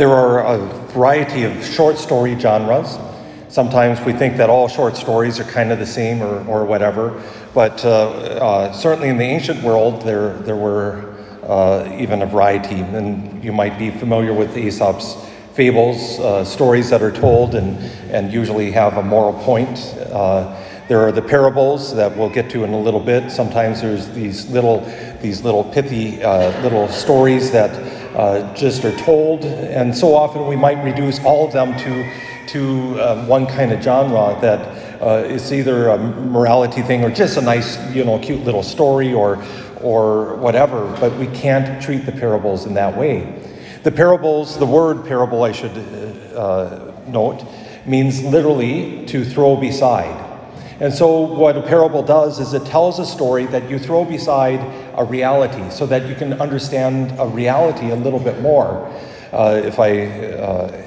There are a variety of short story genres. Sometimes we think that all short stories are kind of the same or, or whatever, but uh, uh, certainly in the ancient world, there, there were uh, even a variety. And you might be familiar with Aesop's fables, uh, stories that are told and, and usually have a moral point. Uh, there are the parables that we'll get to in a little bit. Sometimes there's these little, these little pithy uh, little stories that just are told, and so often we might reduce all of them to to um, one kind of genre that uh, it's either a morality thing or just a nice, you know, cute little story or, or whatever, but we can't treat the parables in that way. The parables, the word parable, I should uh, note, means literally to throw beside. And so, what a parable does is it tells a story that you throw beside a reality so that you can understand a reality a little bit more. Uh, if I uh,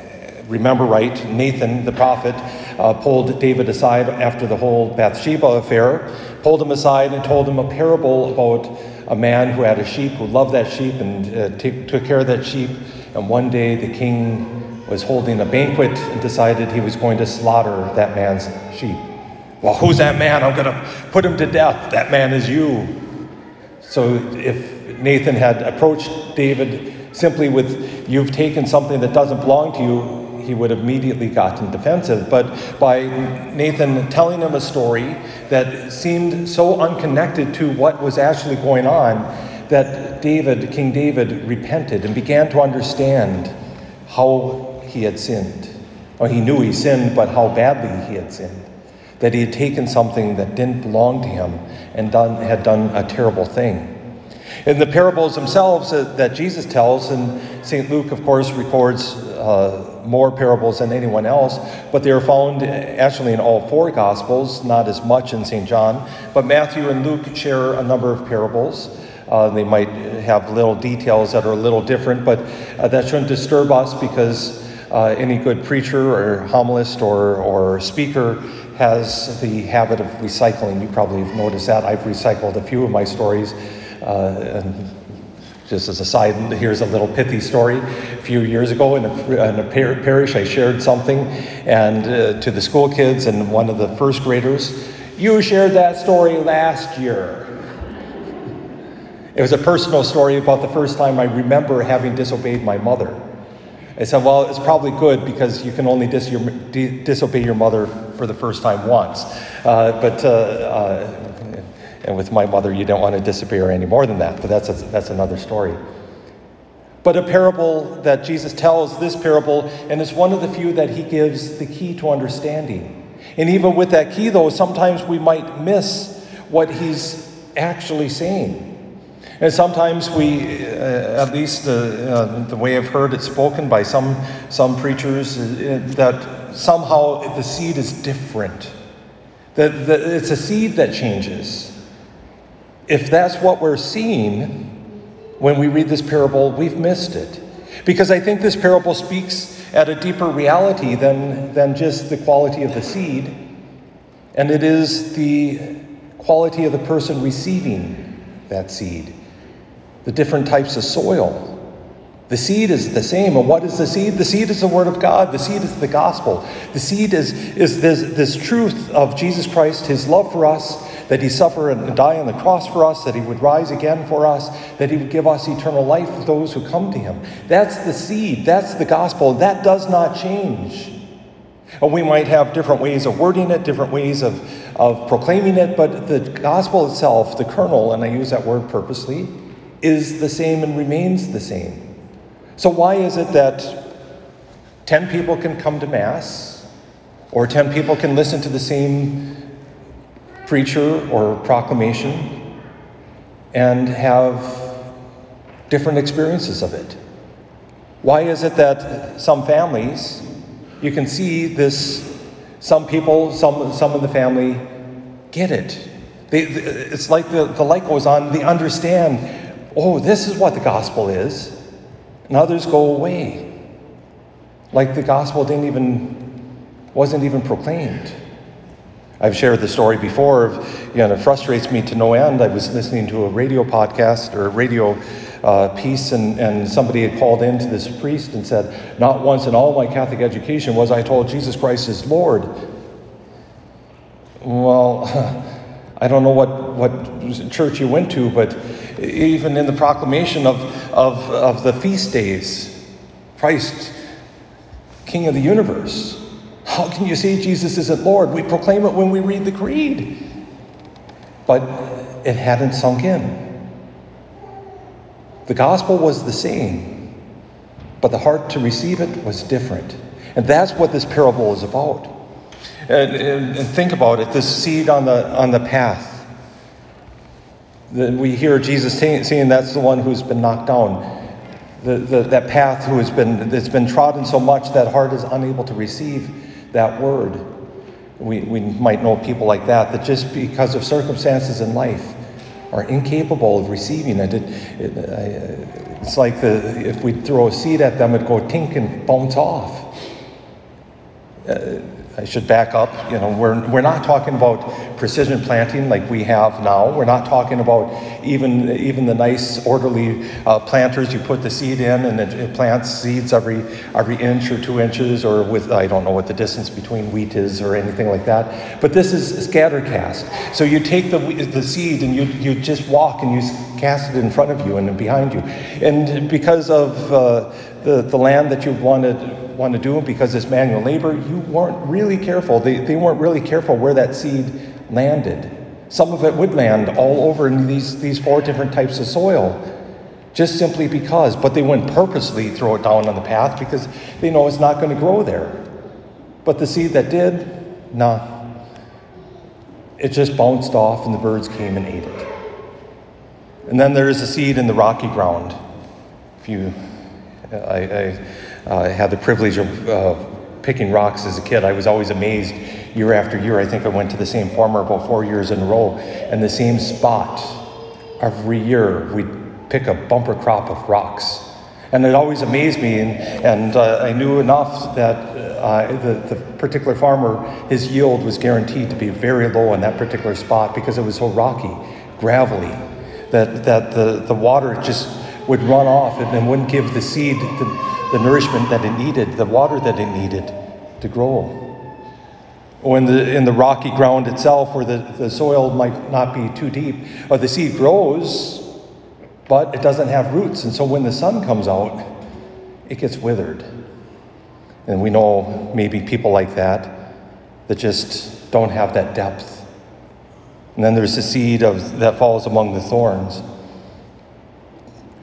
remember right, Nathan, the prophet, uh, pulled David aside after the whole Bathsheba affair, pulled him aside and told him a parable about a man who had a sheep, who loved that sheep and uh, t- took care of that sheep. And one day the king was holding a banquet and decided he was going to slaughter that man's sheep. Well, who's that man? I'm going to put him to death. That man is you. So if Nathan had approached David simply with, You've taken something that doesn't belong to you, he would have immediately gotten defensive. But by Nathan telling him a story that seemed so unconnected to what was actually going on, that David, King David, repented and began to understand how he had sinned. Well, he knew he sinned, but how badly he had sinned. That he had taken something that didn't belong to him and done, had done a terrible thing. In the parables themselves that Jesus tells, and St. Luke, of course, records uh, more parables than anyone else, but they are found actually in all four Gospels, not as much in St. John. But Matthew and Luke share a number of parables. Uh, they might have little details that are a little different, but uh, that shouldn't disturb us because uh, any good preacher or homilist or, or speaker has the habit of recycling. You probably have noticed that. I've recycled a few of my stories uh, and just as a side, here's a little pithy story. A few years ago in a, in a parish, I shared something and uh, to the school kids and one of the first graders, you shared that story last year. It was a personal story about the first time I remember having disobeyed my mother. I said, Well, it's probably good because you can only dis- your, disobey your mother for the first time once. Uh, but uh, uh and with my mother, you don't want to disappear any more than that, but that's, a, that's another story. But a parable that Jesus tells, this parable, and it's one of the few that he gives the key to understanding. And even with that key, though, sometimes we might miss what he's actually saying. And sometimes we, uh, at least uh, uh, the way I've heard it spoken by some, some preachers, that somehow the seed is different. That, that it's a seed that changes if that's what we're seeing when we read this parable, we've missed it. Because I think this parable speaks at a deeper reality than, than just the quality of the seed, and it is the quality of the person receiving that seed, the different types of soil. The seed is the same. And what is the seed? The seed is the Word of God. The seed is the gospel. The seed is, is this, this truth of Jesus Christ, His love for us, that he suffer and die on the cross for us, that he would rise again for us, that he would give us eternal life for those who come to him. That's the seed, that's the gospel. That does not change. And we might have different ways of wording it, different ways of, of proclaiming it, but the gospel itself, the kernel, and I use that word purposely, is the same and remains the same. So, why is it that 10 people can come to Mass, or 10 people can listen to the same preacher or proclamation and have different experiences of it. Why is it that some families, you can see this, some people, some, some of the family get it. They, it's like the, the light goes on, they understand, oh, this is what the gospel is, and others go away. Like the gospel didn't even, wasn't even proclaimed. I've shared the story before of, you know, it frustrates me to no end. I was listening to a radio podcast or a radio uh, piece, and, and somebody had called in to this priest and said, Not once in all my Catholic education was I told Jesus Christ is Lord. Well, I don't know what, what church you went to, but even in the proclamation of, of, of the feast days, Christ, King of the universe, how can you say Jesus isn't Lord? We proclaim it when we read the creed. But it hadn't sunk in. The gospel was the same, but the heart to receive it was different. And that's what this parable is about. And, and, and think about it this seed on the, on the path. We hear Jesus saying that's the one who's been knocked down. The, the, that path who has been, that's been trodden so much that heart is unable to receive that word. We, we might know people like that, that just because of circumstances in life are incapable of receiving it. it, it uh, it's like the, if we throw a seed at them, it'd go tink and bounce off. Uh, I should back up. You know, we're, we're not talking about precision planting like we have now. We're not talking about even, even the nice, orderly uh, planters. You put the seed in and it, it, plants seeds every, every inch or two inches, or with, I don't know what the distance between wheat is or anything like that. But this is scattercast. So you take the, the seed and you, you just walk and you cast it in front of you and behind you. And because of uh, the, the land that you wanted want to do because it's manual labor, you weren't really careful. They, they weren't really careful where that seed landed. Some of it would land all over in these, these four different types of soil, just simply because, but they wouldn't purposely throw it down on the path because they know it's not going to grow there. But the seed that did, nah. It just bounced off and the birds came and ate it. And then there is a seed in the rocky ground. If you, I, I uh, had the privilege of uh, picking rocks as a kid. I was always amazed year after year. I think I went to the same farmer about four years in a row, and the same spot every year. We'd pick a bumper crop of rocks. And it always amazed me, and, and uh, I knew enough that uh, the, the particular farmer, his yield was guaranteed to be very low in that particular spot because it was so rocky, gravelly, that, that the, the water just would run off and, and wouldn't give the seed the, the nourishment that it needed, the water that it needed to grow. Or in the, in the rocky ground itself, where the, the soil might not be too deep, or the seed grows, but it doesn't have roots. And so when the sun comes out, it gets withered. And we know maybe people like that that just don't have that depth. And then there's the seed of, that falls among the thorns.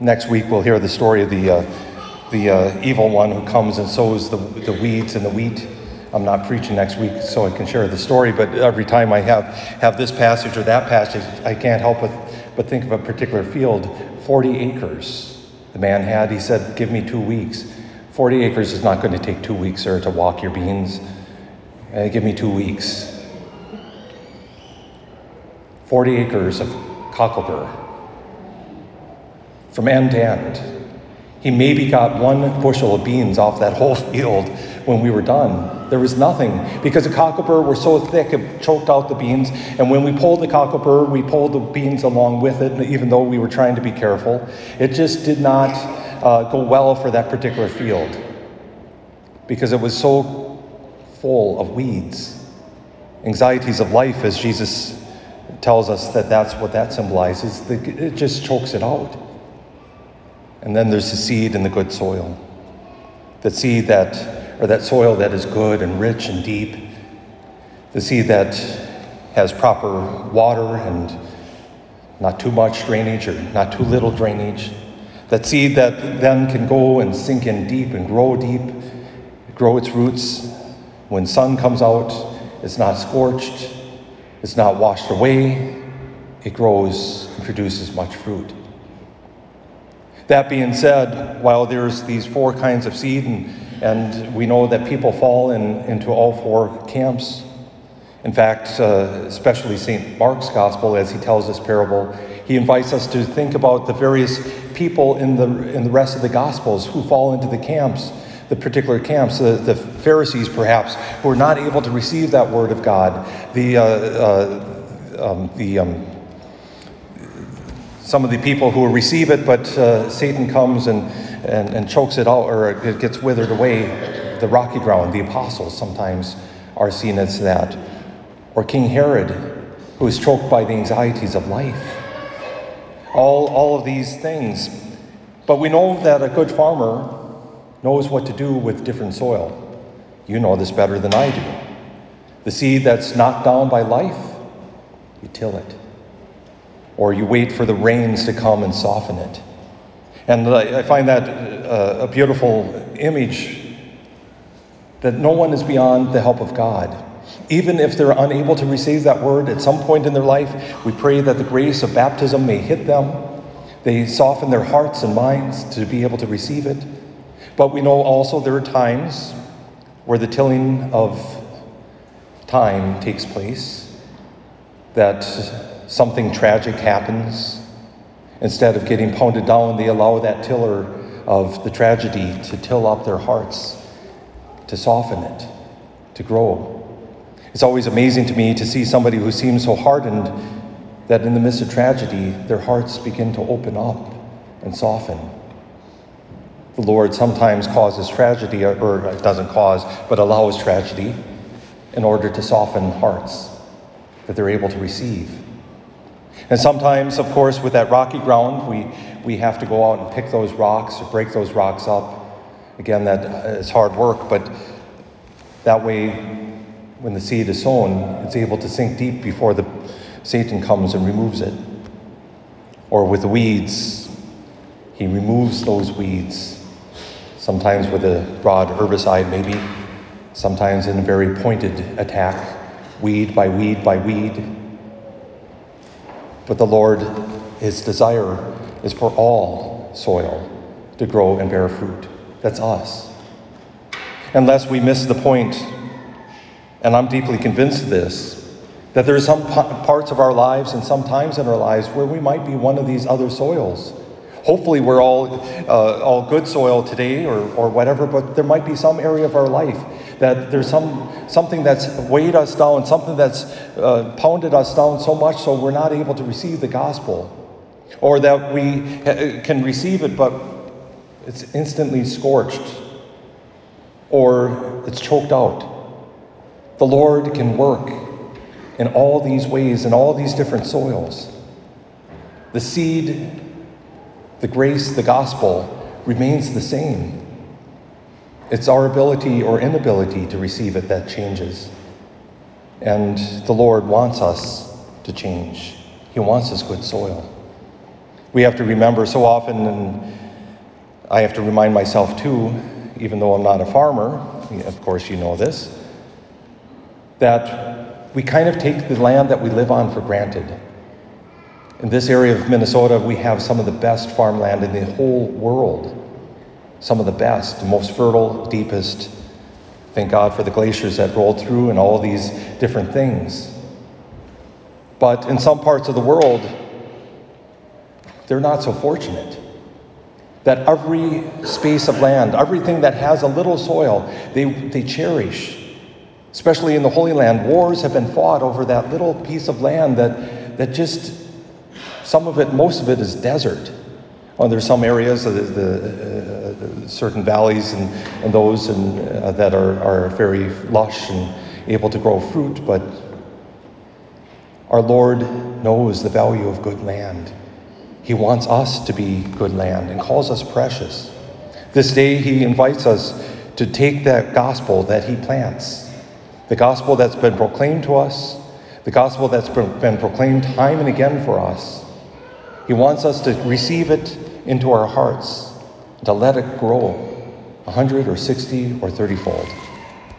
Next week, we'll hear the story of the. Uh, the uh, evil one who comes and sows the, the weeds and the wheat. I'm not preaching next week so I can share the story, but every time I have, have this passage or that passage, I can't help but, but think of a particular field 40 acres the man had. He said, Give me two weeks. 40 acres is not going to take two weeks, sir, to walk your beans. Uh, give me two weeks. 40 acres of cocklebur from end to end. He maybe got one bushel of beans off that whole field when we were done. There was nothing because the cocklebur were so thick it choked out the beans. And when we pulled the cocklebur, we pulled the beans along with it, even though we were trying to be careful. It just did not uh, go well for that particular field because it was so full of weeds. Anxieties of life, as Jesus tells us that that's what that symbolizes, it just chokes it out. And then there's the seed in the good soil. The seed that, or that soil that is good and rich and deep. The seed that has proper water and not too much drainage or not too little drainage. That seed that then can go and sink in deep and grow deep, grow its roots. When sun comes out, it's not scorched, it's not washed away, it grows and produces much fruit. That being said, while there's these four kinds of seed, and, and we know that people fall in, into all four camps, in fact, uh, especially St. Mark's gospel, as he tells this parable, he invites us to think about the various people in the, in the rest of the gospels who fall into the camps, the particular camps, the, the Pharisees perhaps, who are not able to receive that word of God, the, uh, uh, um, the um, some of the people who receive it, but uh, Satan comes and, and, and chokes it out or it gets withered away. The rocky ground, the apostles sometimes are seen as that. Or King Herod, who is choked by the anxieties of life. All, all of these things. But we know that a good farmer knows what to do with different soil. You know this better than I do. The seed that's knocked down by life, you till it. Or you wait for the rains to come and soften it. And I find that uh, a beautiful image that no one is beyond the help of God. Even if they're unable to receive that word at some point in their life, we pray that the grace of baptism may hit them. They soften their hearts and minds to be able to receive it. But we know also there are times where the tilling of time takes place, that something tragic happens. Instead of getting pounded down, they allow that tiller of the tragedy to till up their hearts, to soften it, to grow. It's always amazing to me to see somebody who seems so hardened that in the midst of tragedy, their hearts begin to open up and soften. The Lord sometimes causes tragedy, or doesn't cause, but allows tragedy in order to soften hearts that they're able to receive. And sometimes, of course, with that rocky ground, we, we have to go out and pick those rocks or break those rocks up. Again, that uh, is hard work, but that way, when the seed is sown, it's able to sink deep before the Satan comes and removes it. Or with the weeds, he removes those weeds, sometimes with a broad herbicide, maybe sometimes in a very pointed attack, weed by weed by weed. But the Lord, His desire is for all soil to grow and bear fruit. That's us. Unless we miss the point, and I'm deeply convinced of this, that there are some parts of our lives and some times in our lives where we might be one of these other soils Hopefully, we're all, uh, all good soil today or, or whatever, but there might be some area of our life that there's some, something that's weighed us down, something that's uh, pounded us down so much so we're not able to receive the gospel. Or that we uh, can receive it, but it's instantly scorched or it's choked out. The Lord can work in all these ways, in all these different soils. The seed the grace, the gospel, remains the same. It's our ability or inability to receive it that changes. And the Lord wants us to change. He wants us good soil. We have to remember so often, and I have to remind myself too, even though I'm not a farmer, of course you know this, that we kind of take the land that we live on for granted. In this area of Minnesota, we have some of the best farmland in the whole world. Some of the best, most fertile, deepest. Thank God for the glaciers that rolled through and all these different things. But in some parts of the world, they're not so fortunate. That every space of land, everything that has a little soil, they, they cherish. Especially in the Holy Land, wars have been fought over that little piece of land that, that just some of it, most of it is desert. Well, there's some areas, the, the uh, certain valleys and, and those and, uh, that are, are very lush and able to grow fruit, but our Lord knows the value of good land. He wants us to be good land and calls us precious. This day, He invites us to take that gospel that He plants, the gospel that's been proclaimed to us, the gospel that's been proclaimed time and again for us he wants us to receive it into our hearts, to let it grow a hundred or sixty or thirty fold.